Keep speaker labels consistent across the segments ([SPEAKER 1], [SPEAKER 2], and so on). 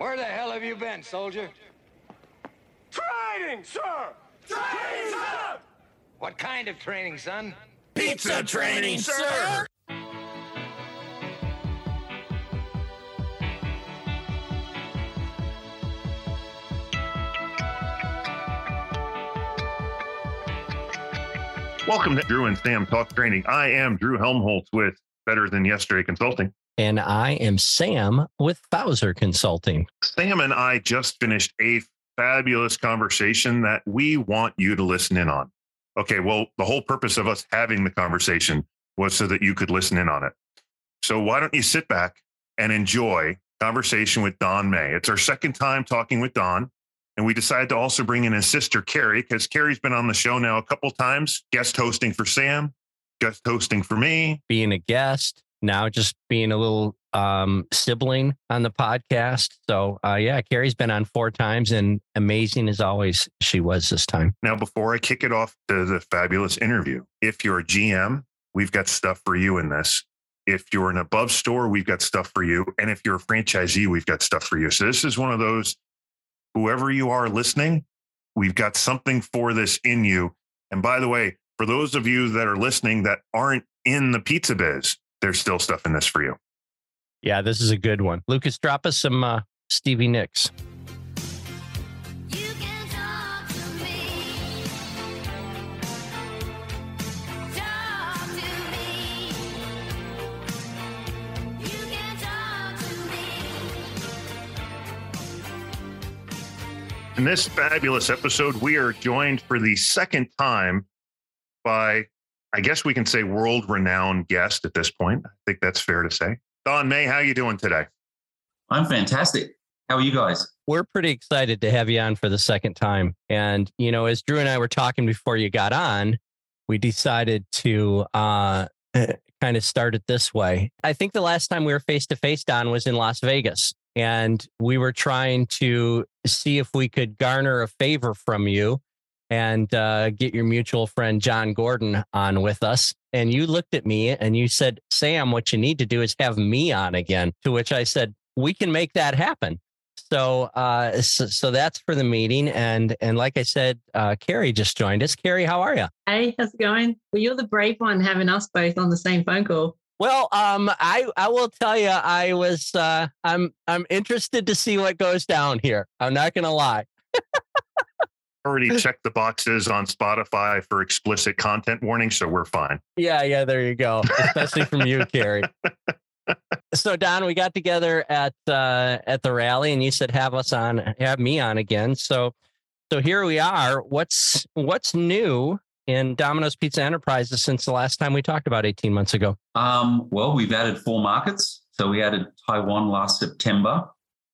[SPEAKER 1] Where the hell have you been, soldier?
[SPEAKER 2] Training, sir! Training, sir!
[SPEAKER 1] What kind of training, son?
[SPEAKER 2] Pizza training, sir!
[SPEAKER 3] Welcome to Drew and Sam Talk Training. I am Drew Helmholtz with Better Than Yesterday Consulting.
[SPEAKER 4] And I am Sam with Bowser Consulting.
[SPEAKER 3] Sam and I just finished a fabulous conversation that we want you to listen in on. Okay, well, the whole purpose of us having the conversation was so that you could listen in on it. So why don't you sit back and enjoy conversation with Don May? It's our second time talking with Don. And we decided to also bring in his sister, Carrie, because Carrie's been on the show now a couple times, guest hosting for Sam, guest hosting for me.
[SPEAKER 4] Being a guest, now just being a little um, sibling on the podcast. So, uh, yeah, Carrie's been on four times and amazing as always she was this time.
[SPEAKER 3] Now, before I kick it off to the fabulous interview, if you're a GM, we've got stuff for you in this. If you're an above store, we've got stuff for you. And if you're a franchisee, we've got stuff for you. So, this is one of those whoever you are listening, we've got something for this in you. And by the way, for those of you that are listening that aren't in the pizza biz, there's still stuff in this for you.
[SPEAKER 4] Yeah, this is a good one. Lucas, drop us some uh, Stevie Nicks.
[SPEAKER 5] You can talk to me. Talk to me. You can talk to me.
[SPEAKER 3] In this fabulous episode, we are joined for the second time by, I guess we can say, world renowned guest at this point. I think that's fair to say. Don Meij, how are you doing today?
[SPEAKER 6] I'm fantastic. How are you guys?
[SPEAKER 4] We're pretty excited to have you on for the second time. And, you know, as Drew and I were talking before you got on, we decided to uh, kind of start it this way. I think the last time we were face to face, Don, was in Las Vegas. And we were trying to see if we could garner a favor from you and uh, get your mutual friend John Gordon on with us. And you looked at me and you said, Sam, what you need to do is have me on again. To which I said, we can make that happen. So, uh, so, so that's for the meeting. And and like I said, uh, Carrie just joined us. Carrie, how are you?
[SPEAKER 7] Hey, how's it going? Well, you're the brave one having us both on the same phone call.
[SPEAKER 4] Well, um, I I will tell you, I was uh, I'm I'm interested to see what goes down here. I'm not gonna lie.
[SPEAKER 3] Already checked the boxes on Spotify for explicit content warning, so we're fine.
[SPEAKER 4] Yeah, yeah, there you go. Especially from you, Carrie. So Don, we got together at uh, at the rally, and you said have us on, have me on again. So so here we are. What's what's new in Domino's Pizza Enterprises since the last time we talked about 18 months ago?
[SPEAKER 6] Um, well, we've added four markets. So we added Taiwan last September.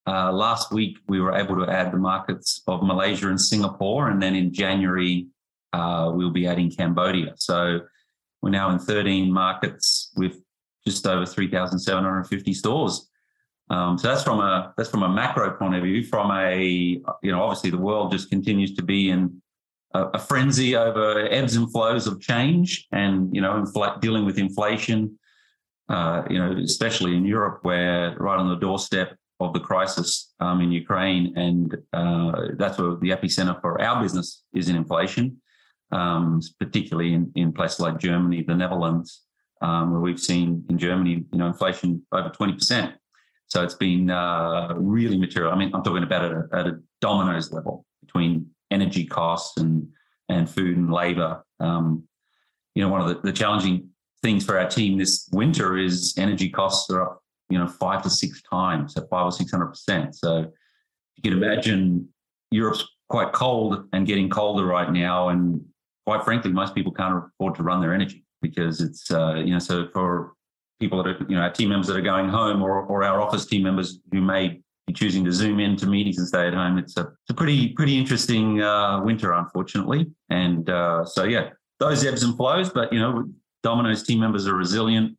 [SPEAKER 6] Uh, last week, we were able to add the markets of Malaysia and Singapore. And then in January, uh, we'll be adding Cambodia. So we're now in 13 markets with just over 3,750 stores. Um, so that's from a that's from a macro point of view. From a you know, obviously the world just continues to be in a, a frenzy over ebbs and flows of change, and you know, infl- dealing with inflation. Uh, you know, especially in Europe, where right on the doorstep of the crisis um, in Ukraine, and uh, that's where the epicenter for our business is in inflation, um, particularly in, in places like Germany, the Netherlands, um, where we've seen in Germany, you know, inflation over twenty percent. So it's been uh, really material. I mean, I'm talking about a, at a dominoes level between energy costs and and food and labor. Um, you know, one of the, the challenging things for our team this winter is energy costs are up, you know, five to six times, so five or six hundred percent. So you can imagine Europe's quite cold and getting colder right now, and quite frankly, most people can't afford to run their energy because it's uh, you know, so for people that are, you know, our team members that are going home or, or our office team members who may be choosing to zoom into meetings and stay at home. It's a, it's a pretty, pretty interesting uh, winter, unfortunately. And uh, so, yeah, those ebbs and flows, but, you know, Domino's team members are resilient.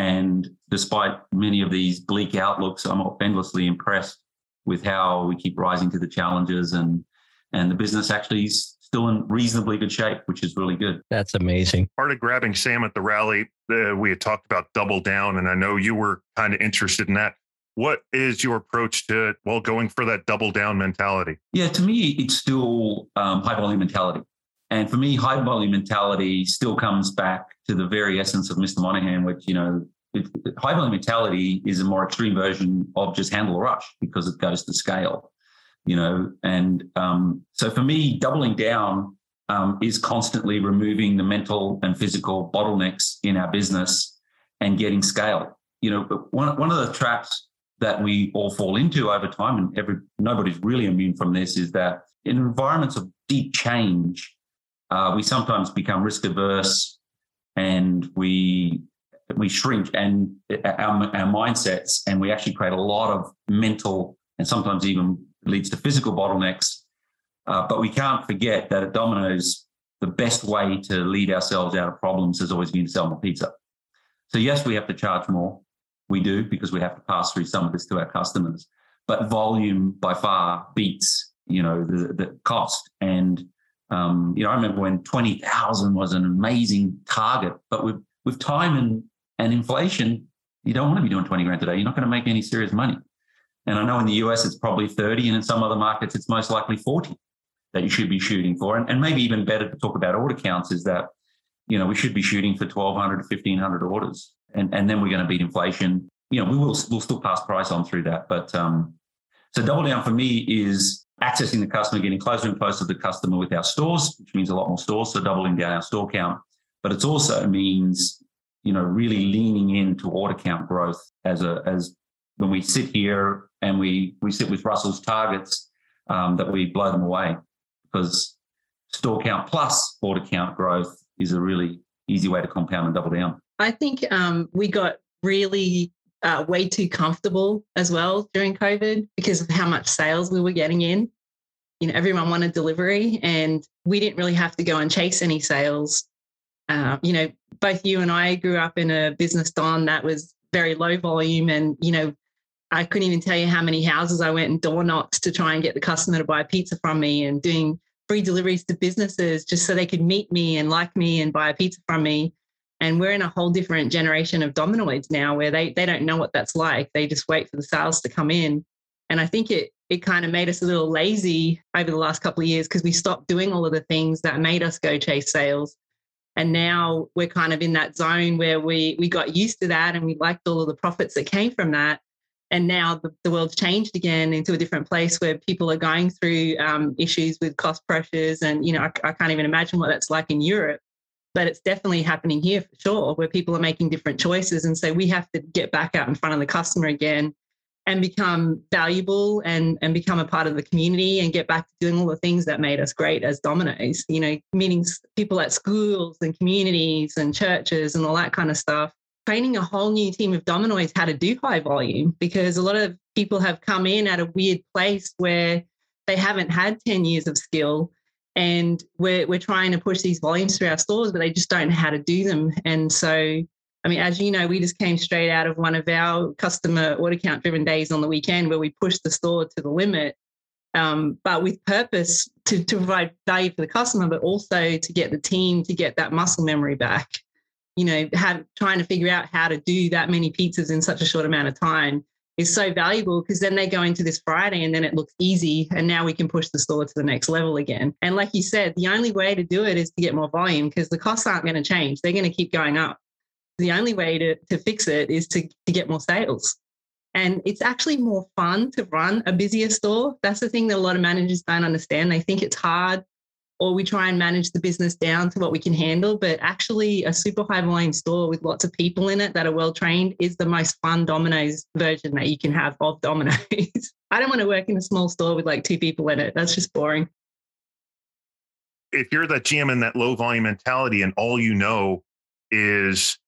[SPEAKER 6] And despite many of these bleak outlooks, I'm endlessly impressed with how we keep rising to the challenges and, and the business actually is still in reasonably good shape, which is really good.
[SPEAKER 4] That's amazing.
[SPEAKER 3] Part of grabbing Sam at the rally, uh, we had talked about double down, and I know you were kind of interested in that. what is your approach to well going for that double down mentality?
[SPEAKER 6] Yeah, to me, it's still um, high volume mentality. And for me, high volume mentality still comes back to the very essence of Mr. Monaghan, which, you know, high volume mentality is a more extreme version of just handle a rush because it goes to scale, you know. And um, so for me, doubling down um, is constantly removing the mental and physical bottlenecks in our business and getting scale. You know, but one, one of the traps that we all fall into over time, and every nobody's really immune from this, is that in environments of deep change, uh, we sometimes become risk averse and we we shrink and our, our mindsets and we actually create a lot of mental and sometimes even leads to physical bottlenecks. Uh, but we can't forget that at domino's the best way to lead ourselves out of problems has always been to sell more pizza. So yes we have to charge more. We do because we have to pass through some of this to our customers. But volume by far beats you know the, the cost. And um, you know, I remember when twenty thousand was an amazing target, but with with time and and inflation, you don't want to be doing twenty grand today. You're not going to make any serious money. And I know in the US it's probably thirty, and in some other markets it's most likely forty that you should be shooting for. And, and maybe even better to talk about order counts is that you know we should be shooting for twelve hundred to fifteen hundred orders, and and then we're going to beat inflation. You know, we will we'll still pass price on through that, but um, so double down for me is accessing the customer, getting closer and closer to the customer with our stores, which means a lot more stores, so doubling down our store count. But it also means, you know, really leaning into order count growth as a as when we sit here and we we sit with Russell's targets, um, that we blow them away because store count plus order count growth is a really easy way to compound and double down.
[SPEAKER 7] I think um, we got really uh, way too comfortable as well during COVID because of how much sales we were getting in. You know, everyone wanted delivery, and we didn't really have to go and chase any sales. Uh, you know, both you and I grew up in a business don that was very low volume, and you know, I couldn't even tell you how many houses I went and door knocks to try and get the customer to buy a pizza from me, and doing free deliveries to businesses just so they could meet me and like me and buy a pizza from me and we're in a whole different generation of dominoids now where they they don't know what that's like. They just wait for the sales to come in. And i think it it kind of made us a little lazy over the last couple of years because we stopped doing all of the things that made us go chase sales. And now we're kind of in that zone where we we got used to that and we liked all of the profits that came from that. And now the, the world's changed again into a different place where people are going through um, issues with cost pressures and you know I, I can't even imagine what that's like in europe but it's definitely happening here for sure, where people are making different choices. And so we have to get back out in front of the customer again and become valuable and, and become a part of the community and get back to doing all the things that made us great as Domino's, you know, meeting people at schools and communities and churches and all that kind of stuff. Training a whole new team of Domino's how to do high volume because a lot of people have come in at a weird place where they haven't had 10 years of skill and we're we're trying to push these volumes through our stores, but they just don't know how to do them. And so, I mean, as you know, we just came straight out of one of our customer order count driven days on the weekend where we pushed the store to the limit, um, but with purpose to to provide value for the customer, but also to get the team to get that muscle memory back. You know, have trying to figure out how to do that many pizzas in such a short amount of time is so valuable because then they go into this Friday and then it looks easy. And now we can push the store to the next level again. And like you said, the only way to do it is to get more volume because the costs aren't going to change. They're going to keep going up. The only way to, to fix it is to, to get more sales. And it's actually more fun to run a busier store. That's the thing that a lot of managers don't understand. They think it's hard or we try and manage the business down to what we can handle. But actually, a super high volume store with lots of people in it that are well trained is the most fun Domino's version that you can have of Domino's. I don't want to work in a small store with like two people in it. That's just boring.
[SPEAKER 3] if you're that GM in that low volume mentality and all you know is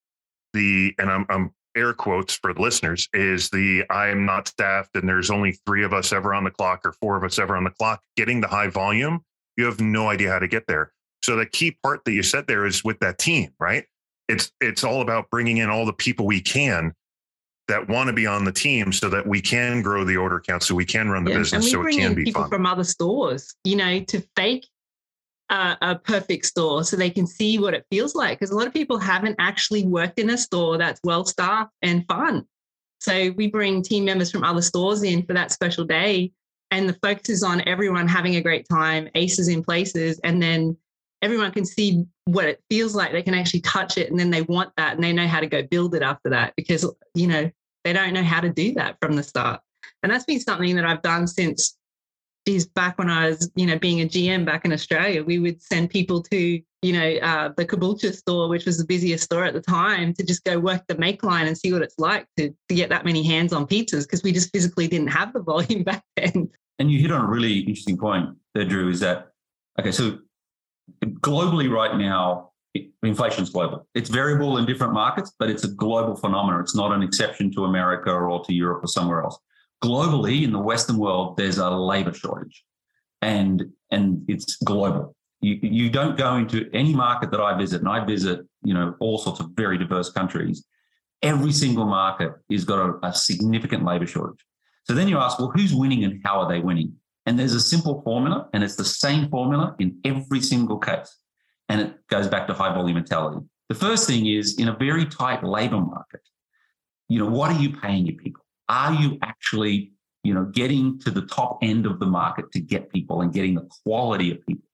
[SPEAKER 3] the and I'm, I'm air quotes for the listeners is the I am not staffed and there's only three of us ever on the clock or four of us ever on the clock getting the high volume you have no idea how to get there so the key part that you said there is with that team right it's it's all about bringing in all the people we can that want to be on the team so that we can grow the order count so we can run the
[SPEAKER 7] Yeah.
[SPEAKER 3] business so it can
[SPEAKER 7] in
[SPEAKER 3] be
[SPEAKER 7] people
[SPEAKER 3] fun
[SPEAKER 7] from other stores, you know, to fake a, a perfect store so they can see what it feels like. Because a lot of people haven't actually worked in a store that's well staffed and fun. So we bring team members from other stores in for that special day. And the focus is on everyone having a great time, aces in places, and then everyone can see what it feels like. They can actually touch it and then they want that and they know how to go build it after that because, you know, they don't know how to do that from the start. And that's been something that I've done since geez, back when I was, you know, being a GM back in Australia, we would send people to, you know, uh, the Caboolture store, which was the busiest store at the time, to just go work the make line and see what it's like to, to get that many hands on pizzas because we just physically didn't have the volume back then.
[SPEAKER 6] And you hit on a really interesting point there, Drew, is that, okay, so globally right now, inflation is global. It's variable in different markets, but it's a global phenomenon. It's not an exception to America or to Europe or somewhere else. Globally, in the Western world, there's a labor shortage, and and it's global. You you don't go into any market that I visit, and I visit, you know, all sorts of very diverse countries. Every single market has got a, a significant labor shortage. So then you ask, well, who's winning and how are they winning? And there's a simple formula, and it's the same formula in every single case. And it goes back to high volume mentality. The first thing is in a very tight labor market, you know, what are you paying your people? Are you actually, you know, getting to the top end of the market to get people and getting the quality of people?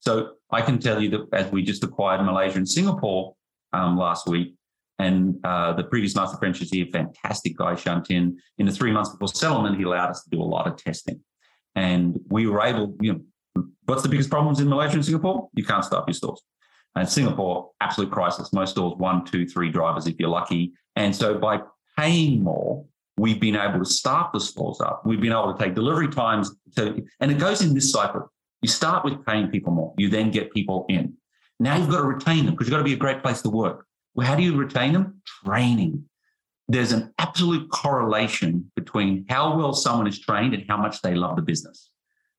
[SPEAKER 6] So I can tell you that as we just acquired Malaysia and Singapore um, last week, and uh, the previous master franchisee, fantastic guy, Shantin, in the three months before settlement, he allowed us to do a lot of testing. And we were able, you know, what's the biggest problems in Malaysia and Singapore? You can't staff your stores. And Singapore, absolute crisis. Most stores, one, two, three drivers if you're lucky. And so by paying more, we've been able to staff the stores up. We've been able to take delivery times to, and it goes in this cycle. You start with paying people more. You then get people in. Now you've got to retain them because you've got to be a great place to work. Well, how do you retain them? Training. There's an absolute correlation between how well someone is trained and how much they love the business.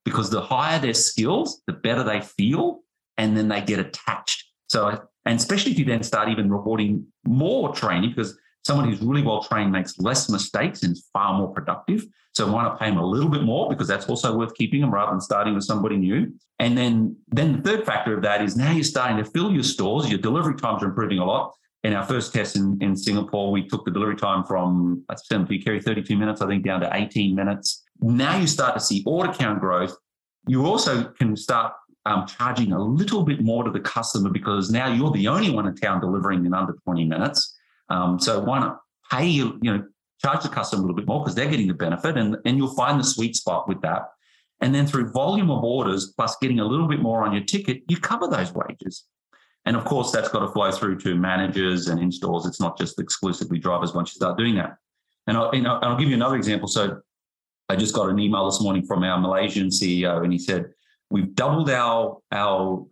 [SPEAKER 6] Because the higher their skills, the better they feel, and then they get attached. So, and especially if you then start even rewarding more training, because someone who's really well trained makes less mistakes and is far more productive. So why not pay them a little bit more because that's also worth keeping them rather than starting with somebody new. And then, then the third factor of that is now you're starting to fill your stores. Your delivery times are improving a lot. In our first test in, in Singapore, we took the delivery time from, said, carry 32 minutes, I think, down to 18 minutes. Now you start to see order count growth. You also can start um, charging a little bit more to the customer because now you're the only one in town delivering in under 20 minutes. Um, so why not pay you, you know, charge the customer a little bit more because they're getting the benefit and, and you'll find the sweet spot with that. And then through volume of orders plus getting a little bit more on your ticket, you cover those wages. And of course, that's got to flow through to managers and in stores. It's not just exclusively drivers once you start doing that. And I'll, I'll give you another example. So I just got an email this morning from our Malaysian CEO, and he said, We've doubled our our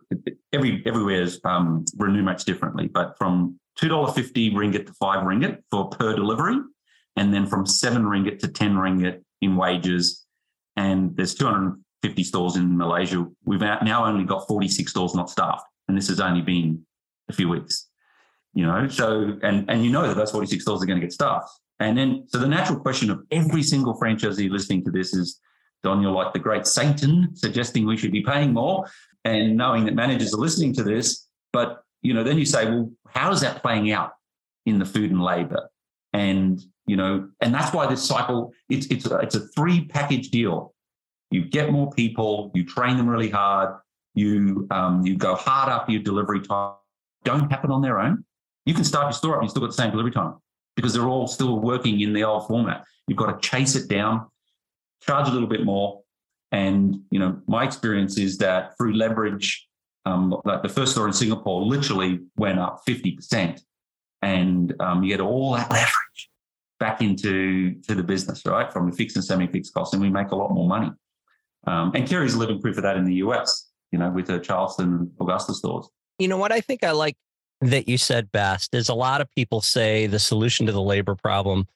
[SPEAKER 6] every everywhere's um, remunerates differently, but from two dollar fifty ringgit to five ringgit for per delivery, and then from seven ringgit to ten ringgit in wages. And there's 250 stores in Malaysia. We've now only got 46 stores not staffed, and this has only been a few weeks. You know, so and and you know that those 46 stores are going to get staffed. And then so the natural question of every single franchisee listening to this is Don, you're like the great Satan suggesting we should be paying more and knowing that managers are listening to this. But, you know, then you say, well, how is that playing out in the food and labor? And, you know, and that's why this cycle, it's, it's, a, it's a three package deal. You get more people, you train them really hard, you, um, you go hard after your delivery time. Don't happen on their own. You can start your store up, you still got the same delivery time because they're all still working in the old format. You've got to chase it down charge a little bit more. And you know, my experience is that through leverage, um, like the first store in Singapore literally went up 50%. And um, you get all that leverage back into to the business, right? From the fixed and semi-fixed costs, and we make a lot more money. Um, and Kerry's a living proof of that in the US, you know, with the Charleston Augusta stores.
[SPEAKER 4] You know what I think I like that you said best is a lot of people say the solution to the labor problem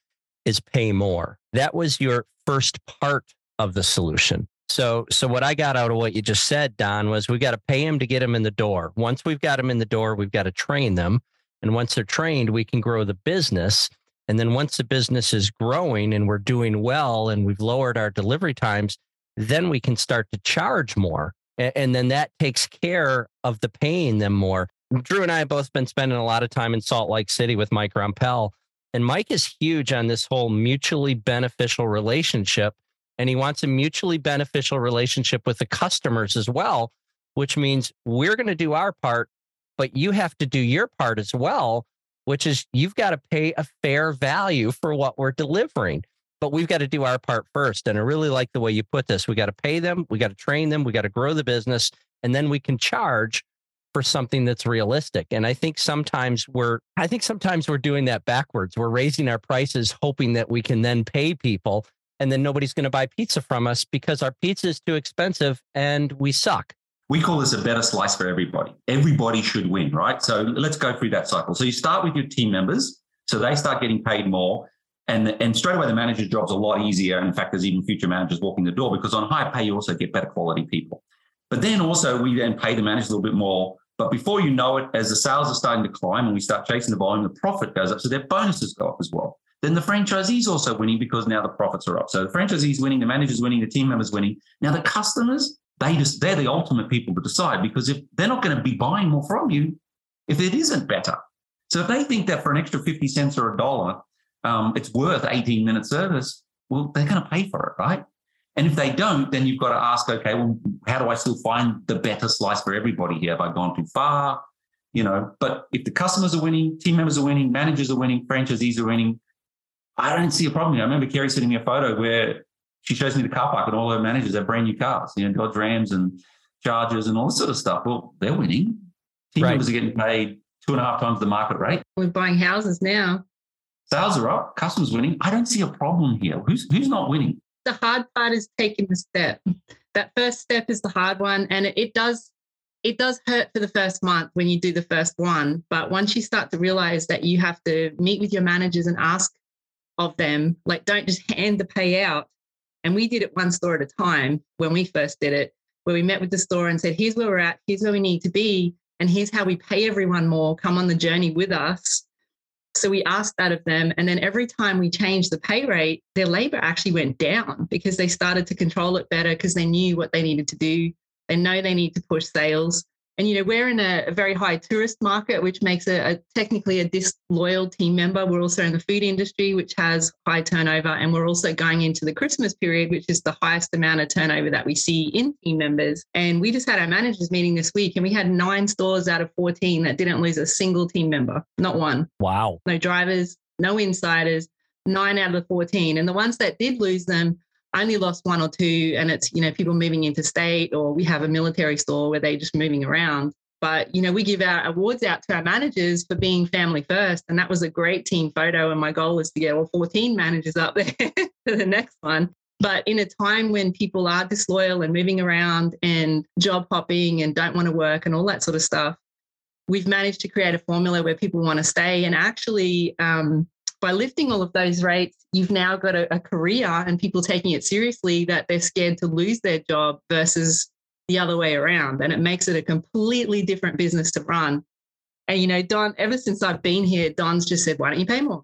[SPEAKER 4] is pay more. That was your first part of the solution. So, so what I got out of what you just said, Don, was we got to pay them to get them in the door. Once we've got them in the door, we've got to train them. And once they're trained, we can grow the business. And then once the business is growing and we're doing well and we've lowered our delivery times, then we can start to charge more. A- And then that takes care of the paying them more. Drew and I have both been spending a lot of time in Salt Lake City with Mike Rompel And Mike is huge on this whole mutually beneficial relationship. And he wants a mutually beneficial relationship with the customers as well, which means we're going to do our part, but you have to do your part as well, which is you've got to pay a fair value for what we're delivering. But we've got to do our part first. And I really like the way you put this. We got to pay them, we got to train them, we got to grow the business, and then we can charge for something that's realistic. And I think sometimes we're I think sometimes we're doing that backwards. We're raising our prices hoping that we can then pay people and then nobody's going to buy pizza from us because our pizza is too expensive and we suck.
[SPEAKER 6] We call this a better slice for everybody. Everybody should win, right? So let's go through that cycle. So you start with your team members, so they start getting paid more. And, and straight away, the manager's job's a lot easier. In fact, there's even future managers walking the door because on higher pay, you also get better quality people. But then also, we then pay the managers a little bit more. But before you know it, as the sales are starting to climb and we start chasing the volume, the profit goes up. So their bonuses go up as well. Then the franchisee's also winning because now the profits are up. So the franchisee's winning, the manager's winning, the team members winning. Now the customers, they just they're the ultimate people to decide because if they're not going to be buying more from you, if it isn't better. So if they think that for an extra 50 cents or a dollar, um, it's worth 18 minute service, well, they're going to pay for it, right? And if they don't, then you've got to ask, okay, well, how do I still find the better slice for everybody here? Have I gone too far? You know, but if the customers are winning, team members are winning, managers are winning, franchisees are winning, I don't see a problem. I remember Kerry sending me a photo where she shows me the car park and all her managers have brand new cars, you know, Dodge Rams and Chargers and all this sort of stuff. Well, they're winning. Team
[SPEAKER 4] Right.
[SPEAKER 6] members are getting paid two and a half times the market rate.
[SPEAKER 7] We're buying houses now.
[SPEAKER 6] Sales are up, customers winning. I don't see a problem here. Who's who's not winning?
[SPEAKER 7] The hard part is taking the step. That first step is the hard one, and it, it does it does hurt for the first month when you do the first one. But once you start to realize that you have to meet with your managers and ask of them, like don't just hand the pay out. And we did it one store at a time when we first did it, where we met with the store and said, here's where we're at, here's where we need to be, and here's how we pay everyone more. Come on the journey with us. So we asked that of them. And then every time we changed the pay rate, their labor actually went down because they started to control it better because they knew what they needed to do. They know they need to push sales. And, you know, we're in a, a very high tourist market, which makes a, a technically a disloyal team member. We're also in the food industry, which has high turnover. And we're also going into the Christmas period, which is the highest amount of turnover that we see in team members. And we just had our managers meeting this week and we had nine stores out of 14 that didn't lose a single team member, not one
[SPEAKER 4] Wow.
[SPEAKER 7] no drivers, no insiders, nine out of the 14. And the ones that did lose them only lost one or two. And it's, you know, people moving interstate, or we have a military store where they're just moving around. But, you know, we give our awards out to our managers for being family first. And that was a great team photo. And my goal is to get all 14 managers up there for the next one. But in a time when people are disloyal and moving around and job hopping and don't want to work and all that sort of stuff, we've managed to create a formula where people want to stay. And actually, um, by lifting all of those rates, you've now got a, a career and people taking it seriously that they're scared to lose their job versus the other way around. And it makes it a completely different business to run. And, you know, Don, ever since I've been here, Don's just said, why don't you pay more?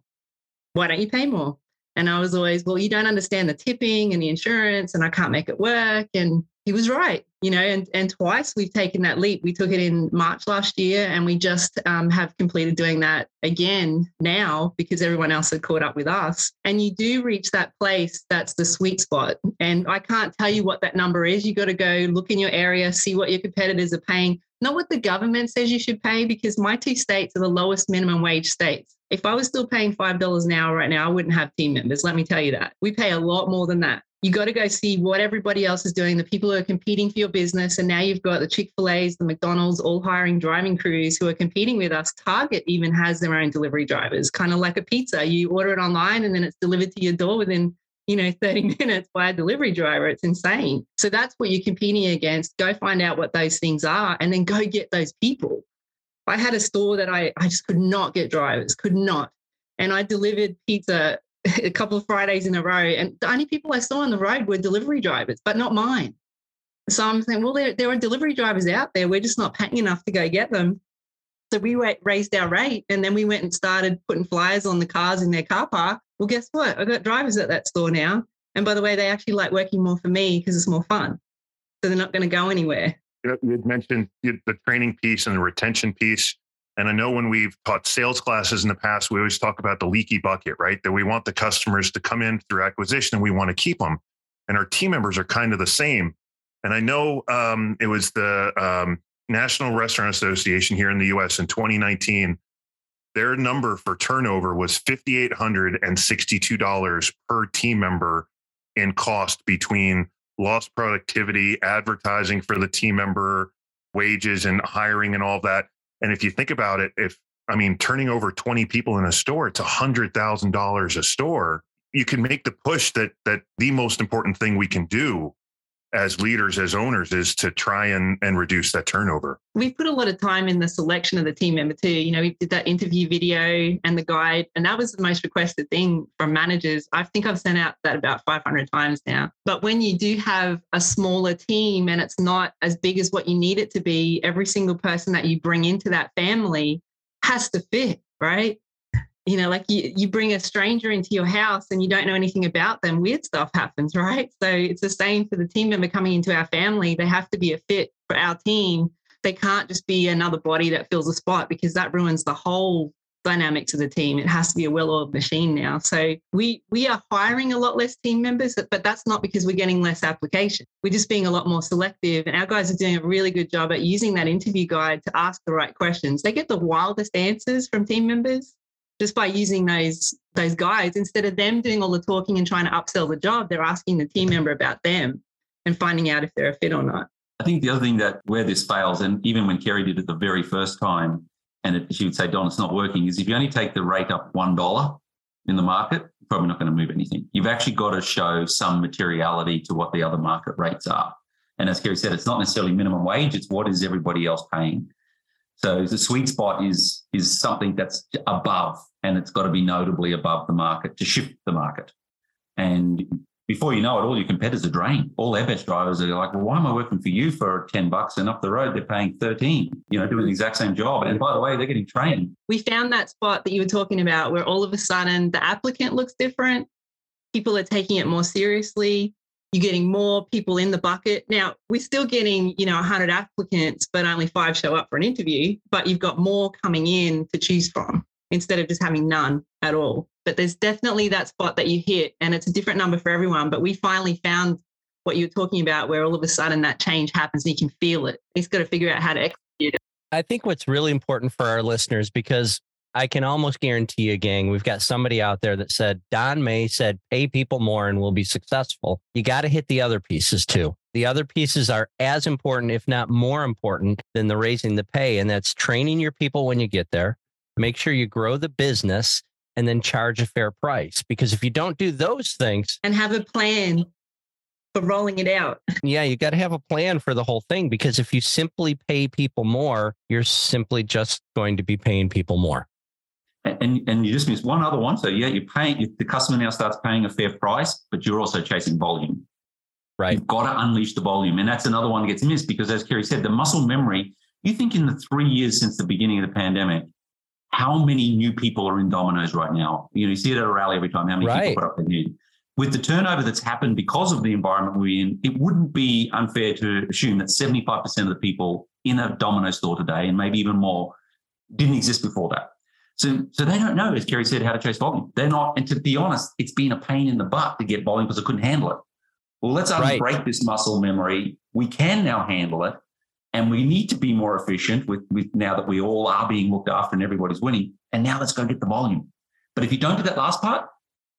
[SPEAKER 7] Why don't you pay more? And I was always, well, you don't understand the tipping and the insurance, and I can't make it work. And he was right, you know, and, and twice we've taken that leap. We took it in March last year, and we just um, have completed doing that again now because everyone else had caught up with us. And you do reach that place that's the sweet spot. And I can't tell you what that number is. You got to go look in your area, see what your competitors are paying, not what the government says you should pay, because my two states are the lowest minimum wage states. If I was still paying $5 an hour right now, I wouldn't have team members. Let me tell you that. We pay a lot more than that. You got to go see what everybody else is doing, the people who are competing for your business. And now you've got the Chick fil A's, the McDonald's, all hiring driving crews who are competing with us. Target even has their own delivery drivers, kind of like a pizza. You order it online and then it's delivered to your door within you know 30 minutes by a delivery driver it's insane so that's what you're competing against go find out what those things are and then go get those people i had a store that i i just could not get drivers could not and i delivered pizza a couple of fridays in a row and the only people i saw on the road were delivery drivers but not mine so i'm saying well there, there are delivery drivers out there we're just not paying enough to go get them so we raised our rate and then we went and started putting flyers on the cars in their car park. Well, guess what? I've got drivers at that store now. And by the way, they actually like working more for me because it's more fun. So they're not going to go anywhere.
[SPEAKER 3] You had mentioned the training piece and the retention piece. And I know when we've taught sales classes in the past, we always talk about the leaky bucket, right? That we want the customers to come in through acquisition and we want to keep them. And our team members are kind of the same. And I know um, it was the um, National Restaurant Association here in the US in 2019. Their number for turnover was $5,862 per team member in cost between lost productivity, advertising for the team member, wages, and hiring and all that. And if you think about it, if I mean, turning over 20 people in a store, it's $100,000 a store. You can make the push that that the most important thing we can do as leaders, as owners, is to try and, and reduce that turnover.
[SPEAKER 7] we put a lot of time in the selection of the team member too. You know, we did that interview video and the guide, and that was the most requested thing from managers. I think I've sent out that about 500 times now. But when you do have a smaller team and it's not as big as what you need it to be, every single person that you bring into that family has to fit, right? You know, like you, you bring a stranger into your house and you don't know anything about them, weird stuff happens, right? So it's the same for the team member coming into our family. They have to be a fit for our team they can't just be another body that fills a spot because that ruins the whole dynamics of the team. It has to be a well-oiled machine now. So we we are hiring a lot less team members, but that's not because we're getting less application. We're just being a lot more selective. And our guys are doing a really good job at using that interview guide to ask the right questions. They get the wildest answers from team members just by using those those guides. Instead of them doing all the talking and trying to upsell the job, they're asking the team member about them and finding out if they're a fit or not.
[SPEAKER 6] I think the other thing that where this fails, and even when Kerry did it the very first time, and it, she would say, Don, it's not working, is if you only take the rate up $1 in the market, you're probably not going to move anything. You've actually got to show some materiality to what the other market rates are. And as Kerry said, it's not necessarily minimum wage, it's what is everybody else paying. So the sweet spot is is something that's above, and it's got to be notably above the market to shift the market. And before you know it, all your competitors are drained. All best drivers are like, well, why am I working for you for 10 bucks and up the road they're paying 13, you know, doing the exact same job. And by the way, they're getting trained.
[SPEAKER 7] we found that spot that you were talking about where all of a sudden the applicant looks different. People are taking it more seriously. You're getting more people in the bucket. Now, we're still getting, you know, 100 applicants, but only five show up for an interview, but you've got more coming in to choose from instead of just having none at all. But there's definitely that spot that you hit, and it's a different number for everyone. But we finally found what you were talking about, where all of a sudden that change happens and you can feel it. He's got to figure out how to execute it.
[SPEAKER 4] I think what's really important for our listeners, because I can almost guarantee you, gang, we've got somebody out there that said, Don Meij said, pay people more and we'll be successful. You got to hit the other pieces too. The other pieces are as important, if not more important, than the raising the pay. And that's training your people when you get there. Make sure you grow the business and then charge a fair price. Because if you don't do those things,
[SPEAKER 7] and have a plan for rolling it out.
[SPEAKER 4] yeah, you got to have a plan for the whole thing. Because if you simply pay people more, you're simply just going to be paying people more.
[SPEAKER 6] And, and you just miss one other one. So yeah, you're paying, the customer now starts paying a fair price, but you're also chasing volume.
[SPEAKER 4] Right.
[SPEAKER 6] You've got to unleash the volume. And that's another one that gets missed because as Kerry said, the muscle memory, you think in the three years since the beginning of the pandemic, how many new people are in Domino's right now? You know, you see it at a rally every time, how many
[SPEAKER 4] Right.
[SPEAKER 6] people put up their hand. With the turnover that's happened because of the environment we're in, it wouldn't be unfair to assume that 75% of the people in a Domino's store today, and maybe even more, didn't exist before that. So, so they don't know, as Kerry said, how to chase volume. They're not, and to be honest, it's been a pain in the butt to get volume because I couldn't handle it. Well, let's
[SPEAKER 4] Right.
[SPEAKER 6] unbreak this muscle memory. We can now handle it, and we need to be more efficient with, with now that we all are being looked after and everybody's winning. And now let's go get the volume. But if you don't do that last part,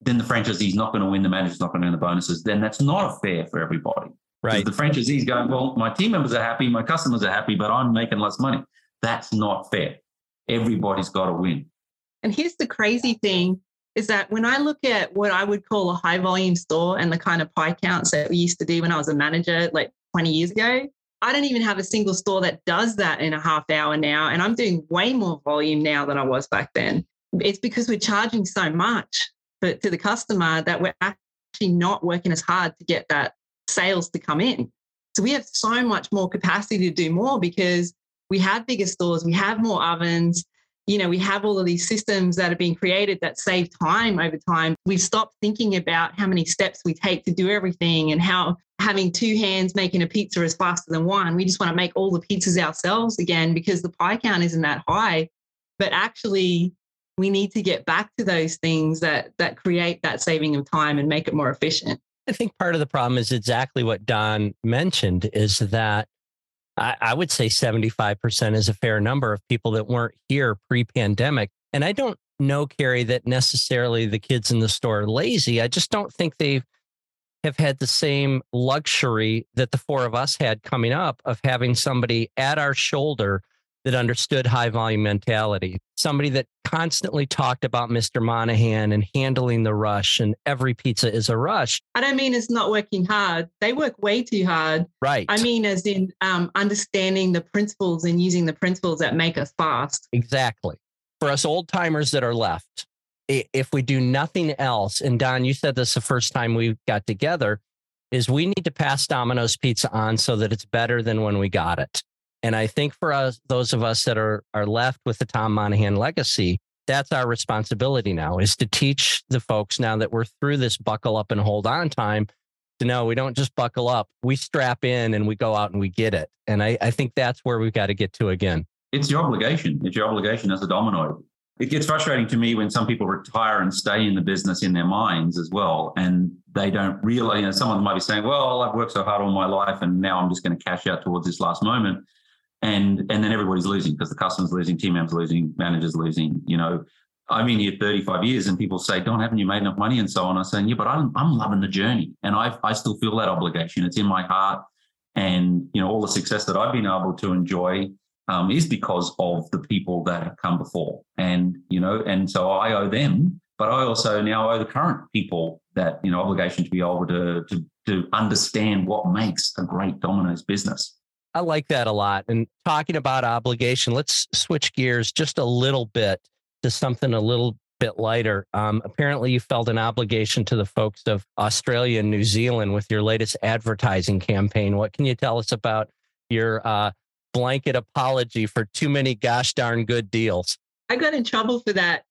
[SPEAKER 6] then the franchisee's not going to win, the manager's not going to earn the bonuses. Then that's not a fair for everybody.
[SPEAKER 4] Right.
[SPEAKER 6] The franchisee's going, well, my team members are happy, my customers are happy, but I'm making less money. That's not fair. Everybody's got to win.
[SPEAKER 7] And here's the crazy thing is that when I look at what I would call a high volume store and the kind of pie counts that we used to do when I was a manager like 20 years ago, I don't even have a single store that does that in a half hour now. And I'm doing way more volume now than I was back then. It's because we're charging so much for, to the customer that we're actually not working as hard to get that sales to come in. So we have so much more capacity to do more because we have bigger stores, we have more ovens, you know, we have all of these systems that are being created that save time over time. We've stopped thinking about how many steps we take to do everything and how having two hands making a pizza is faster than one. We just want to make all the pizzas ourselves again because the pie count isn't that high. but actually we need to get back to those things that that create that saving of time and make it more efficient.
[SPEAKER 4] I think part of the problem is exactly what Don mentioned is that I, I would say 75% is a fair number of people that weren't here pre pandemic. And I don't know, Carrie, that necessarily the kids in the store are lazy. I just don't think they have had the same luxury that the four of us had coming up of having somebody at our shoulder that understood high volume mentality, somebody that constantly talked about Mr. Monaghan and handling the rush and every pizza is a rush.
[SPEAKER 7] I don't mean it's not working hard. They work way too hard.
[SPEAKER 4] Right.
[SPEAKER 7] I mean, as in um, understanding the principles and using the principles that make us fast.
[SPEAKER 4] Exactly. For us old timers that are left, if we do nothing else, and Don, you said this the first time we got together, is we need to pass Domino's Pizza on so that it's better than when we got it. And I think for us, those of us that are are left with the Tom Monaghan legacy, that's our responsibility now is to teach the folks now that we're through this buckle up and hold on time to know we don't just buckle up, we strap in and we go out and we get it. And I, I think that's where we've got to get to again.
[SPEAKER 6] It's your obligation. It's your obligation as a domino. It gets frustrating to me when some people retire and stay in the business in their minds as well. And they don't realize, you know, someone might be saying, well, I've worked so hard all my life and now I'm just going to cash out towards this last moment. And and then everybody's losing because the customer's losing, team members losing, managers losing, you know. I've been here 35 years and people say, Don, haven't you made enough money? And so on. I'm saying, yeah, but I'm, I'm loving the journey. And I, I still feel that obligation. It's in my heart. And, you know, all the success that I've been able to enjoy um, is because of the people that have come before. And, you know, and so I owe them, but I also now owe the current people that, you know, obligation to be able to, to, to understand what makes a great Domino's business.
[SPEAKER 4] I like that a lot. And talking about obligation, let's switch gears just a little bit to something a little bit lighter. Um, apparently, you felt an obligation to the folks of Australia and New Zealand with your latest advertising campaign. What can you tell us about your uh, blanket apology for too many gosh darn good deals?
[SPEAKER 7] I got in trouble for that.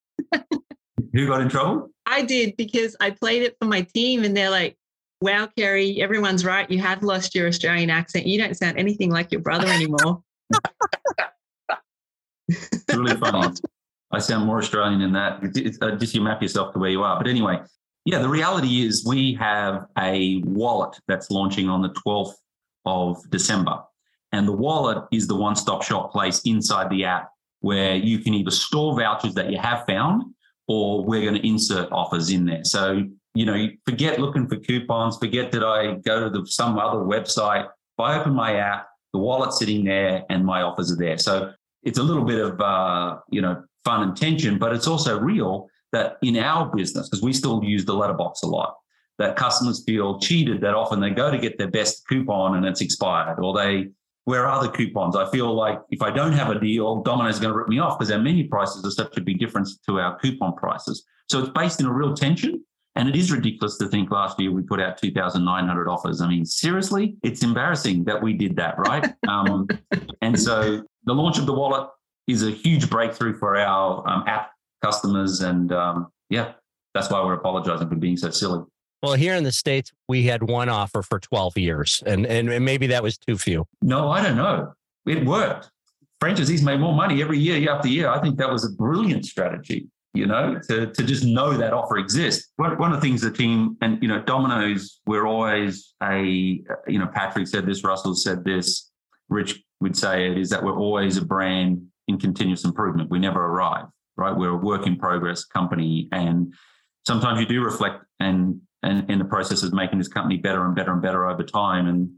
[SPEAKER 6] you got in trouble?
[SPEAKER 7] I did because I played it for my team and they're like, wow, Kerry, everyone's right. You have lost your Australian accent. You don't sound anything like your brother anymore.
[SPEAKER 6] It's really funny. I sound more Australian than that. Uh, just you map yourself to where you are. But anyway, yeah, the reality is we have a wallet that's launching on the 12th of December. And the wallet is the one stop shop place inside the app where you can either store vouchers that you have found or we're going to insert offers in there. So, you know, forget looking for coupons, forget that I go to the, some other website. If I open my app, the wallet's sitting there and my offers are there. So it's a little bit of, uh, you know, fun and tension, but it's also real that in our business, because we still use the letterbox a lot, that customers feel cheated that often they go to get their best coupon and it's expired or they, where are the coupons? I feel like if I don't have a deal, Domino's going to rip me off because our menu prices are such a big difference to our coupon prices. So it's based in a real tension. And it is ridiculous to think last year we put out 2,900 offers. I mean, seriously, it's embarrassing that we did that, right? um, and so the launch of the wallet is a huge breakthrough for our um, app customers. And um, yeah, that's why we're apologizing for being so silly.
[SPEAKER 4] Well, here in the States, we had one offer for 12 years, and, and and maybe that was too few.
[SPEAKER 6] No, I don't know. It worked. Franchisees made more money every year, year after year. I think that was a brilliant strategy, you know, to, to just know that offer exists. One, of the things the team, and, you know, Domino's, we're always a, you know, Patrick said this, Russell said this, Rich would say it, is that we're always a brand in continuous improvement. We never arrive, right? We're a work in progress company. And sometimes you do reflect and, and in the process of making this company better and better and better over time. And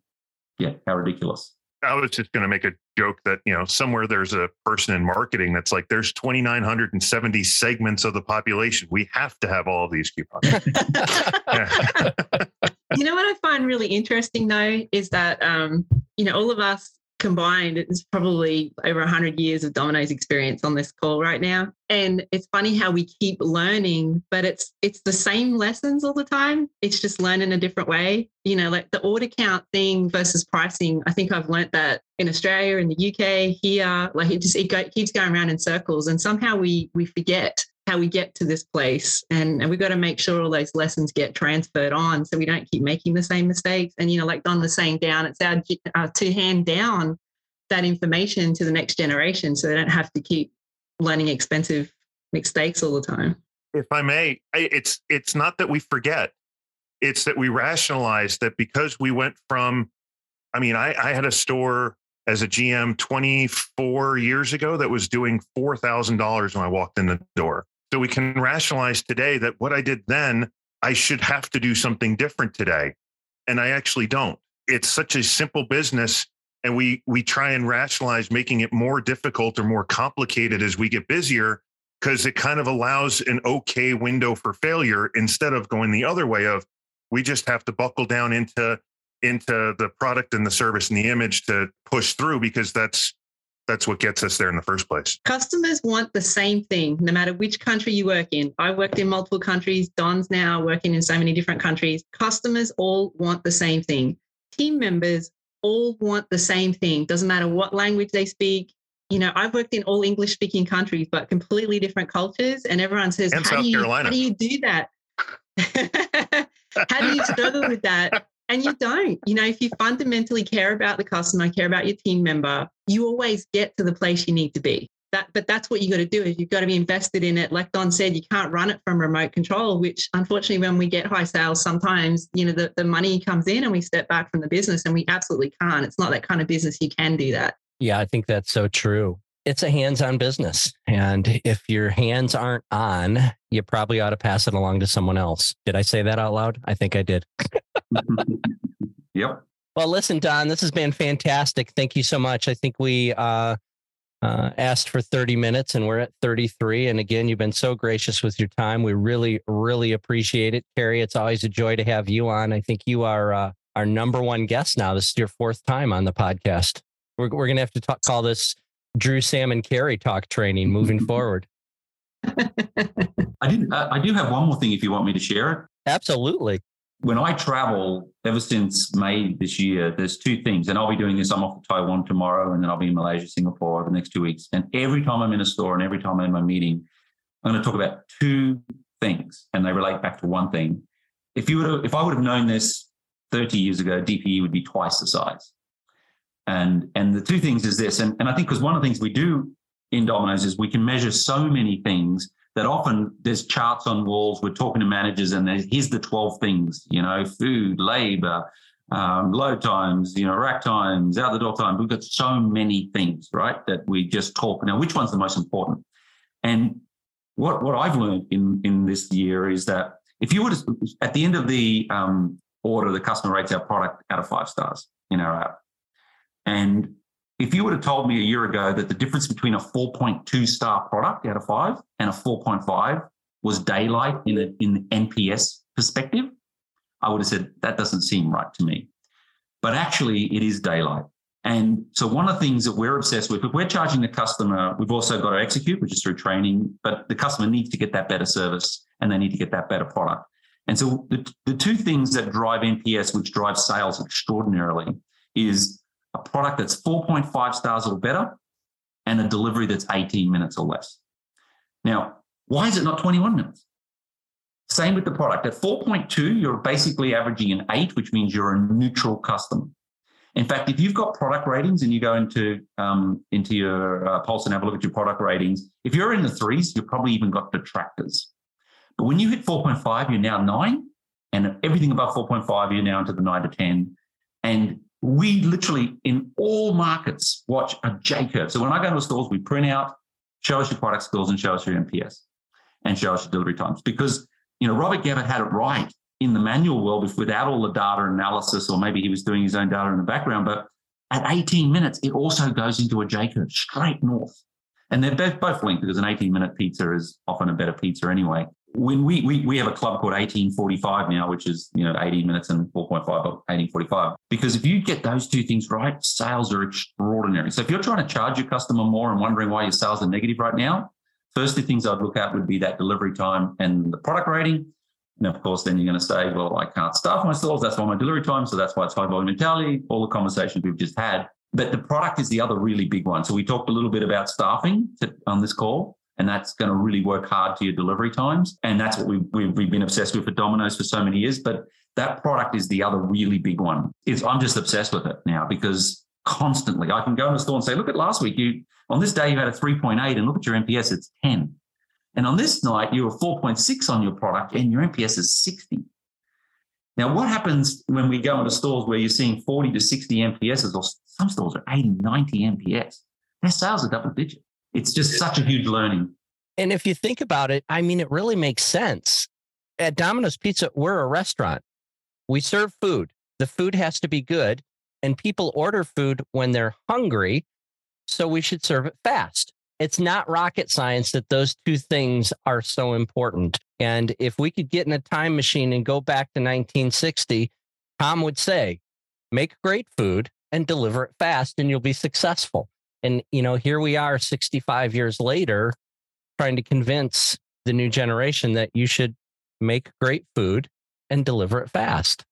[SPEAKER 6] yeah, how ridiculous.
[SPEAKER 3] I was just going to make a joke that, you know, somewhere there's a person in marketing that's like, there's 2,970 segments of the population. We have to have all of these coupons.
[SPEAKER 7] You know what I find really interesting though is that um, you know all of us combined it's probably over 100 years of domino's experience on this call right now. And it's funny how we keep learning but it's it's the same lessons all the time. It's just learned in a different way. You know like the order count thing versus pricing i think i've learned that in australia in the uk here like it just it go, keeps going around in circles and somehow we we forget how we get to this place and, and we've got to make sure all those lessons get transferred on so we don't keep making the same mistakes and you know like don was saying down it's our uh, to hand down that information to the next generation so they don't have to keep learning expensive mistakes all the time.
[SPEAKER 3] if I may, it's it's not that we forget. It's that we rationalize that because we went from, I mean, I, I had a store as a GM 24 years ago that was doing four thousand dollars when I walked in the door. So we can rationalize today that what I did then, I should have to do something different today, and I actually don't. It's such a simple business, and we we try and rationalize making it more difficult or more complicated as we get busier because it kind of allows an okay window for failure instead of going the other way of we just have to buckle down into into the product and the service and the image to push through because that's that's what gets us there in the first place.
[SPEAKER 7] Customers want the same thing, no matter which country you work in. I worked in multiple countries. Don's now working in so many different countries. Customers all want the same thing. Team members all want the same thing. Doesn't matter what language they speak. You know, I've worked in all English speaking countries, but completely different cultures. And everyone says,
[SPEAKER 3] And
[SPEAKER 7] how,
[SPEAKER 3] South
[SPEAKER 7] do you,
[SPEAKER 3] Carolina.
[SPEAKER 7] how do you do that? how do you struggle with that? And you don't. You know, if you fundamentally care about the customer, care about your team member, you always get to the place you need to be. That, but that's what you got to do is you've got to be invested in it. Like Don said, you can't run it from remote control, which unfortunately, when we get high sales, sometimes, you know, the, the money comes in and we step back from the business and we absolutely can't. It's not that kind of business you can do that.
[SPEAKER 4] Yeah, I think that's so true. It's a hands on business. And if your hands aren't on, you probably ought to pass it along to someone else. Did I say that out loud? I think I did.
[SPEAKER 6] yep.
[SPEAKER 4] Well, listen, Don, this has been fantastic. Thank you so much. I think we uh, uh, asked for 30 minutes and we're at 33. And again, you've been so gracious with your time. We really, really appreciate it. Carrie, it's always a joy to have you on. I think you are uh, our number one guest now. This is your fourth time on the podcast. We're, we're going to have to talk, call this Drew, Sam, and Carrie talk training moving forward.
[SPEAKER 6] I did. I I do have one more thing if you want me to share it.
[SPEAKER 4] Absolutely.
[SPEAKER 6] When I travel ever since May this year, there's two things, and I'll be doing this. I'm off to Taiwan tomorrow, and then I'll be in Malaysia, Singapore over the next two weeks. And every time I'm in a store and every time I'm in my meeting, I'm going to talk about two things, and they relate back to one thing. If you would have, if I would have known this 30 years ago, DPE would be twice the size. And and the two things is this, and, and I think because one of the things we do in Domino's is we can measure so many things that often there's charts on walls. We're talking to managers, and here's the 12 things, you know, food, labor, um, load times, you know, rack times, out the door time. We've got so many things, right? That we just talk. Now, which one's the most important? And what what I've learned in in this year is that if you were to at the end of the um, order, the customer rates our product out of five stars in our app. And if you would have told me a year ago that the difference between a 4.2 star product out of five and a 4.5 was daylight in a, in NPS perspective, I would have said that doesn't seem right to me. But actually, it is daylight. And so, one of the things that we're obsessed with, if we're charging the customer, we've also got to execute, which is through training, but the customer needs to get that better service and they need to get that better product. And so, the, the two things that drive NPS, which drive sales extraordinarily, is a product that's 4.5 stars or better and a delivery that's 18 minutes or less. Now, why is it not 21 minutes? Same with the product. At 4.2, you're basically averaging an eight, which means you're a neutral customer. In fact, if you've got product ratings and you go into um, into your uh, Pulse and have a look at your product ratings, if you're in the threes, you've probably even got detractors. But when you hit 4.5, you're now nine, and everything above 4.5, you're now into the nine to 10. And we literally, in all markets, watch a J curve. So when I go to stores, we print out, show us your product skills, and show us your NPS, and show us your delivery times. Because you know Robert Gabbard had it right in the manual world without all the data analysis, or maybe he was doing his own data in the background. But at 18 minutes, it also goes into a J curve straight north. And they're both, both linked because an 18 minute pizza is often a better pizza anyway. When we, we we have a club called 1845 now, which is you know 18 minutes and 4.5 or 1845. Because if you get those two things right, sales are extraordinary. So if you're trying to charge your customer more and wondering why your sales are negative right now, first two things I'd look at would be that delivery time and the product rating. And of course, then you're going to say, well, I can't staff my stores. That's why my delivery time. So that's why it's high volume mentality, all the conversations we've just had. But the product is the other really big one. So we talked a little bit about staffing on this call, and that's going to really work hard to your delivery times. And that's what we, we've, we've been obsessed with at Domino's for so many years. But that product is the other really big one. It's, I'm just obsessed with it now because constantly. I can go in the store and say, look at last week, you on this day you had a 3.8 and look at your NPS, it's 10. And on this night, you were 4.6 on your product and your NPS is 60. Now, what happens when we go into stores where you're seeing 40 to 60 NPSs, or some stores are 80, 90 NPS? Their sales are double digit. It's just such a huge learning.
[SPEAKER 4] And if you think about it, I mean, it really makes sense. At Domino's Pizza, we're a restaurant. We serve food. The food has to be good, and people order food when they're hungry. So we should serve it fast. It's not rocket science that those two things are so important. And if we could get in a time machine and go back to 1960, Tom would say, make great food and deliver it fast, and you'll be successful. And, you know, here we are 65 years later, trying to convince the new generation that you should make great food and deliver it fast.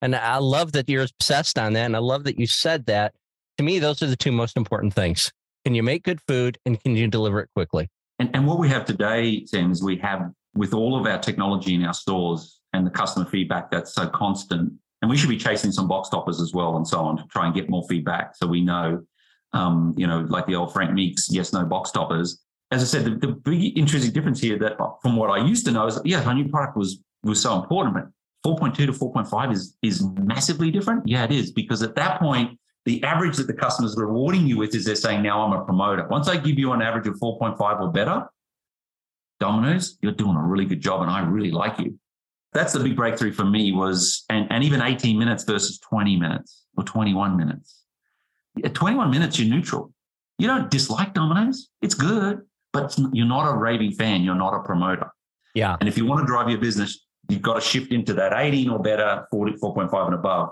[SPEAKER 4] And I love that you're obsessed on that. And I love that you said that. To me, those are the two most important things. Can you make good food and can you deliver it quickly?
[SPEAKER 6] And, and what we have today, Tim, is we have with all of our technology in our stores and the customer feedback that's so constant. And we should be chasing some box toppers as well and so on to try and get more feedback so we know, um, you know, like the old Frank Meeks, yes, no box toppers. As I said, the, the big intrinsic difference here that from what I used to know is, yeah, my new product was was so important, but 4.2 to 4.5 is is massively different. Yeah, it is because at that point, the average that the customer's rewarding you with is they're saying, now I'm a promoter. Once I give you an average of 4.5 or better, Domino's, you're doing a really good job and I really like you. That's the big breakthrough for me was, and, and even 18 minutes versus 20 minutes or 21 minutes. At 21 minutes, you're neutral. You don't dislike Domino's. It's good, but you're not a raving fan. You're not a promoter.
[SPEAKER 4] Yeah.
[SPEAKER 6] And if you want to drive your business, you've got to shift into that 18 or better, 40, 4.5 and above.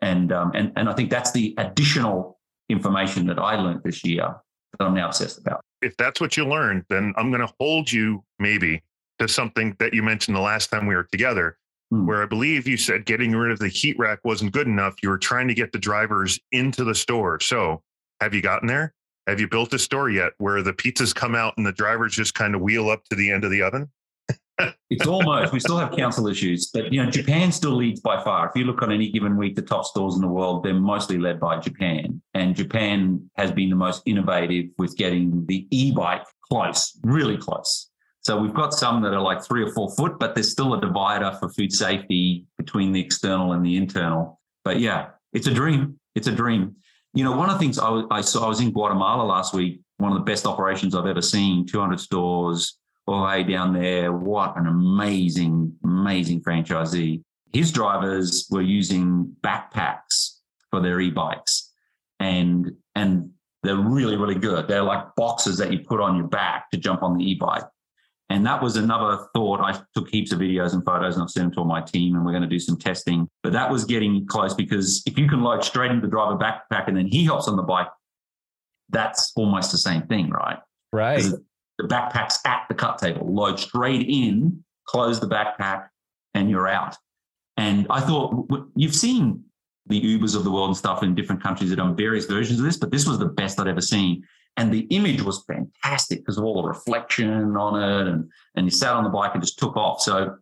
[SPEAKER 6] And, um, and, and I think that's the additional information that I learned this year that I'm now obsessed about.
[SPEAKER 3] If that's what you learned, then I'm going to hold you maybe to something that you mentioned the last time we were together,
[SPEAKER 6] Hmm.
[SPEAKER 3] where I believe you said getting rid of the heat rack wasn't good enough. You were trying to get the drivers into the store. So have you gotten there? Have you built a store yet where the pizzas come out and the drivers just kind of wheel up to the end of the oven?
[SPEAKER 6] It's almost, we still have council issues, but you know, Japan still leads by far. If you look on any given week, the top stores in the world, they're mostly led by Japan. And Japan has been the most innovative with getting the e-bike close, really close. So we've got some that are like three or four foot, but there's still a divider for food safety between the external and the internal. But yeah, it's a dream. It's a dream. You know, one of the things I, I saw, I was in Guatemala last week, one of the best operations I've ever seen, 200 stores, all the way down there. What an amazing, amazing franchisee. His drivers were using backpacks for their e-bikes and, and they're really, really good. They're like boxes that you put on your back to jump on the e-bike. And that was another thought. I took heaps of videos and photos and I've sent them to all my team and we're going to do some testing. But that was getting close because if you can load straight into the driver backpack and then he hops on the bike, that's almost the same thing, right?
[SPEAKER 4] Right.
[SPEAKER 6] The backpack's at the cut table, load straight in, close the backpack, and you're out. And I thought you've seen the Ubers of the world and stuff in different countries that have done various versions of this, but this was the best I'd ever seen. And the image was fantastic because of all the reflection on it, and and you sat on the bike and just took off. So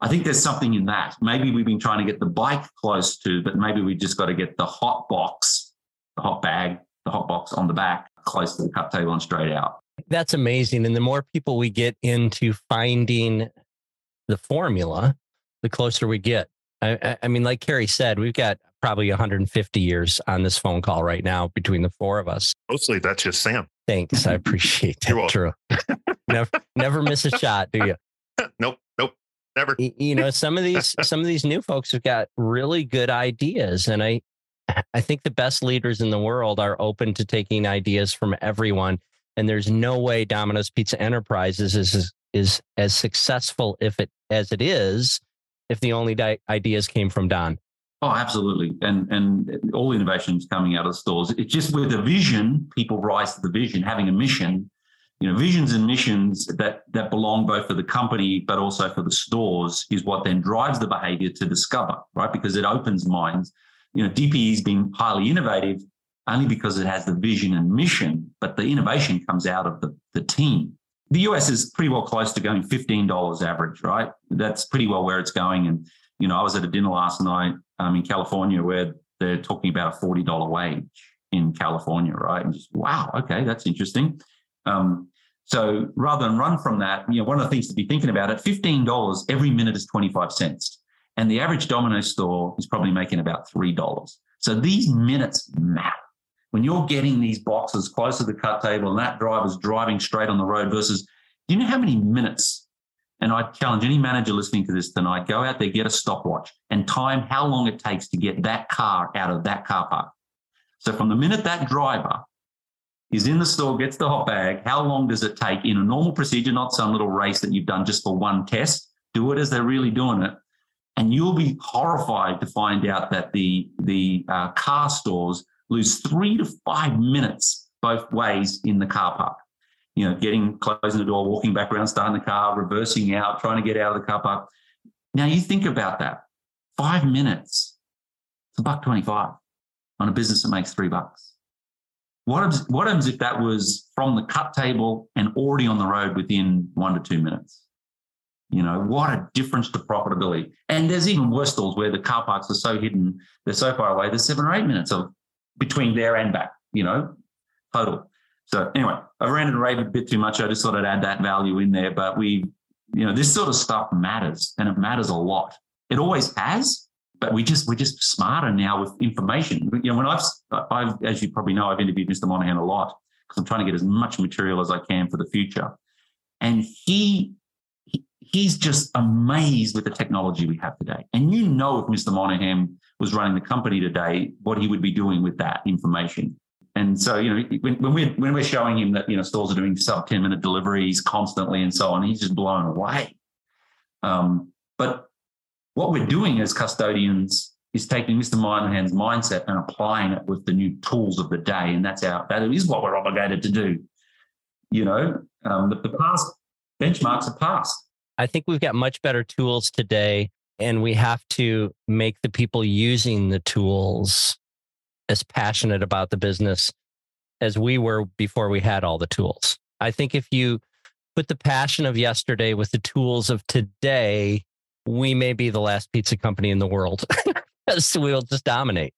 [SPEAKER 6] I think there's something in that. Maybe we've been trying to get the bike close to, but maybe we just got to get the hot box, the hot bag, the hot box on the back close to the cut table and straight out.
[SPEAKER 4] That's amazing. And the more people we get into finding the formula, the closer we get. I, I, mean, like Carrie said, we've got probably 150 years on this phone call right now between the four of us.
[SPEAKER 3] Mostly that's just Sam.
[SPEAKER 4] Thanks. I appreciate that.
[SPEAKER 3] You're
[SPEAKER 4] True. never, never miss a shot, do you?
[SPEAKER 3] nope, nope, never.
[SPEAKER 4] You know some of these some of these new folks have got really good ideas and i i think the best leaders in the world are open to taking ideas from everyone and there's no way domino's pizza enterprises is is, is as successful if it as it is if the only di- ideas came from don
[SPEAKER 6] Oh, absolutely. And and all innovations coming out of stores. It's just with a vision, people rise to the vision, having a mission. You know, visions and missions that that belong both for the company but also for the stores is what then drives the behavior to discover, right? Because it opens minds. You know, DPE's been highly innovative only because it has the vision and mission, but the innovation comes out of the, the team. The US is pretty well close to going $15 average, right? That's pretty well where it's going. And, you know, I was at a dinner last night um, in California where they're talking about a $40 wage. in California, right? And just wow, okay, that's interesting. Um, so rather than run from that, you know, one of the things to be thinking about at fifteen dollars every minute is twenty five cents, and the average Domino's store is probably making about three dollars. So these minutes matter. When you're getting these boxes close to the cut table and that driver's driving straight on the road versus, do you know how many minutes? And I challenge any manager listening to this tonight, go out there, get a stopwatch and time how long it takes to get that car out of that car park. So from the minute that driver is in the store, gets the hot bag, how long does it take in a normal procedure, not some little race that you've done just for one test? Do it as they're really doing it. And you'll be horrified to find out that the, the uh, car stores lose three to five minutes both ways in the car park. You know, getting closing the door, walking back around, starting the car, reversing out, trying to get out of the car park. Now you think about that. Five minutes, it's a buck twenty-five on a business that makes three bucks. What happens, what happens if that was from the cut table and already on the road within one to two minutes? You know, what a difference to profitability. And there's even worse stalls where the car parks are so hidden, they're so far away, there's seven or eight minutes of between there and back, you know, total. So anyway, I've ranted and raved a bit too much. I just thought I'd add that value in there. But we, you know, this sort of stuff matters and it matters a lot. It always has, but we just we're just smarter now with information. You know, when I've I've as you probably know, I've interviewed Mr. Monaghan a lot because I'm trying to get as much material as I can for the future. And he he- he's just amazed with the technology we have today. And you know, if Mr. Monaghan was running the company today, what he would be doing with that information. And so, you know, when, when we're when we're showing him that you know stores are doing sub ten minute deliveries constantly and so on, he's just blown away. Um, but what we're doing as custodians is taking Mr. Monaghan's mindset and applying it with the new tools of the day, and that's our that is what we're obligated to do. You know, um, the, the past benchmarks are past.
[SPEAKER 4] I think we've got much better tools today, and we have to make the people using the tools as passionate about the business as we were before we had all the tools. I think if you put the passion of yesterday with the tools of today, we may be the last pizza company in the world. so we'll just dominate.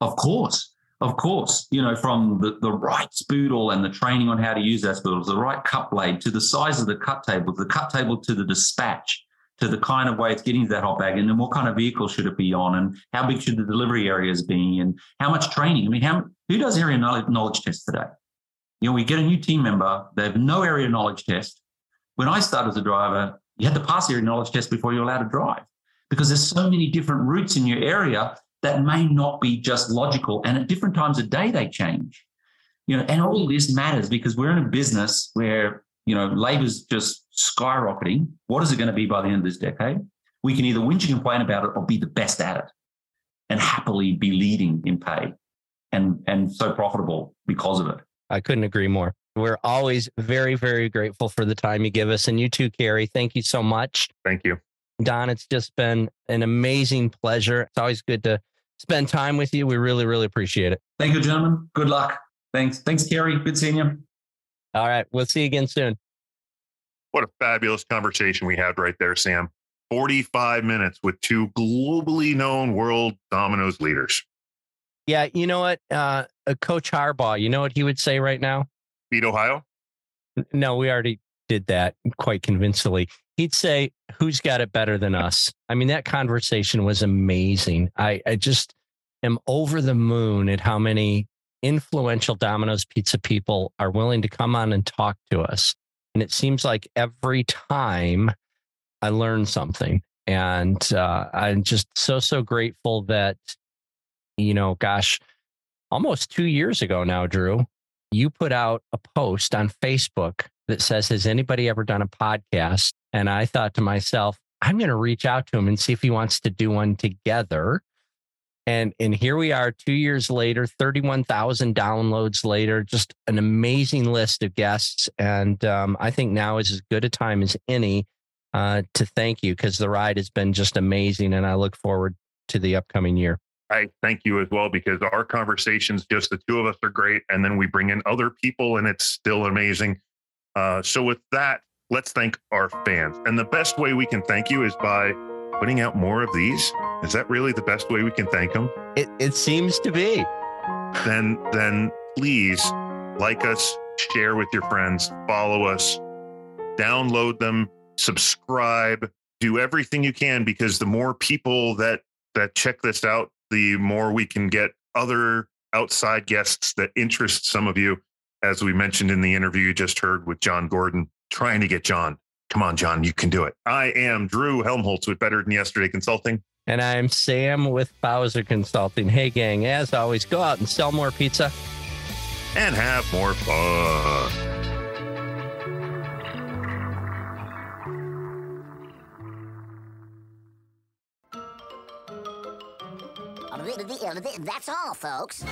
[SPEAKER 6] Of course, of course. You know, from the, the right spoodle and the training on how to use that spoodle, the right cut blade, to the size of the cut table, the cut table to the dispatch, to the kind of way it's getting to that hot bag, and then what kind of vehicle should it be on, and how big should the delivery areas be, and how much training. I mean, how who does area knowledge, tests today? You know, we get a new team member, they have no area knowledge test. When I started as a driver, you had to pass area knowledge test before you're allowed to drive because there's so many different routes in your area that may not be just logical. And at different times of day, they change. You know, and all this matters because we're in a business where, you know, labor's just skyrocketing. What is it going to be by the end of this decade? We can either whinge and complain about it or be the best at it and happily be leading in pay and, and so profitable because of it.
[SPEAKER 4] I couldn't agree more. We're always very, very grateful for the time you give us. And you too, Carrie. Thank you so much.
[SPEAKER 3] Thank you.
[SPEAKER 4] Don, it's just been an amazing pleasure. It's always good to spend time with you. We really, really appreciate it.
[SPEAKER 6] Thank you, gentlemen. Good luck. Thanks. Thanks, Kerry. Good seeing you.
[SPEAKER 4] All right. We'll see you again soon.
[SPEAKER 3] What a fabulous conversation we had right there, Sam. 45 minutes with two globally known world Domino's leaders.
[SPEAKER 4] Yeah. You know what? Uh, uh, Coach Harbaugh, you know what he would say right now?
[SPEAKER 3] Beat Ohio?
[SPEAKER 4] No, we already did that quite convincingly. He'd say, Who's got it better than us? I mean, that conversation was amazing. I, I just am over the moon at how many influential Domino's pizza people are willing to come on and talk to us. And it seems like every time I learn something. And uh, I'm just so, so grateful that, you know, gosh, almost two years ago now, Drew, you put out a post on Facebook that says, Has anybody ever done a podcast? And I thought to myself, I'm going to reach out to him and see if he wants to do one together. And and here we are 2 years later, 31,000 downloads later, just an amazing list of guests and um, I think now is as good a time as any uh, to thank you because the ride has been just amazing and I look forward to the upcoming year.
[SPEAKER 3] I thank you as well because our conversations, just the two of us, are great. And then we bring in other people and it's still amazing. Uh, so, with that, let's thank our fans. And the best way we can thank you is by putting out more of these. Is that really the best way we can thank them?
[SPEAKER 4] It it seems to be.
[SPEAKER 3] then then please like us, share with your friends, follow us, download them, subscribe, do everything you can because the more people that that check this out, the more we can get other outside guests that interest some of you. As we mentioned in the interview you just heard with John Gordon, trying to get John. Come on, John, you can do it. I am Drew Helmholtz with Better Than Yesterday Consulting.
[SPEAKER 4] And I'm Sam with Bowser Consulting. Hey, gang, as always, go out and sell more pizza.
[SPEAKER 3] and have more fun.
[SPEAKER 8] That's all, folks.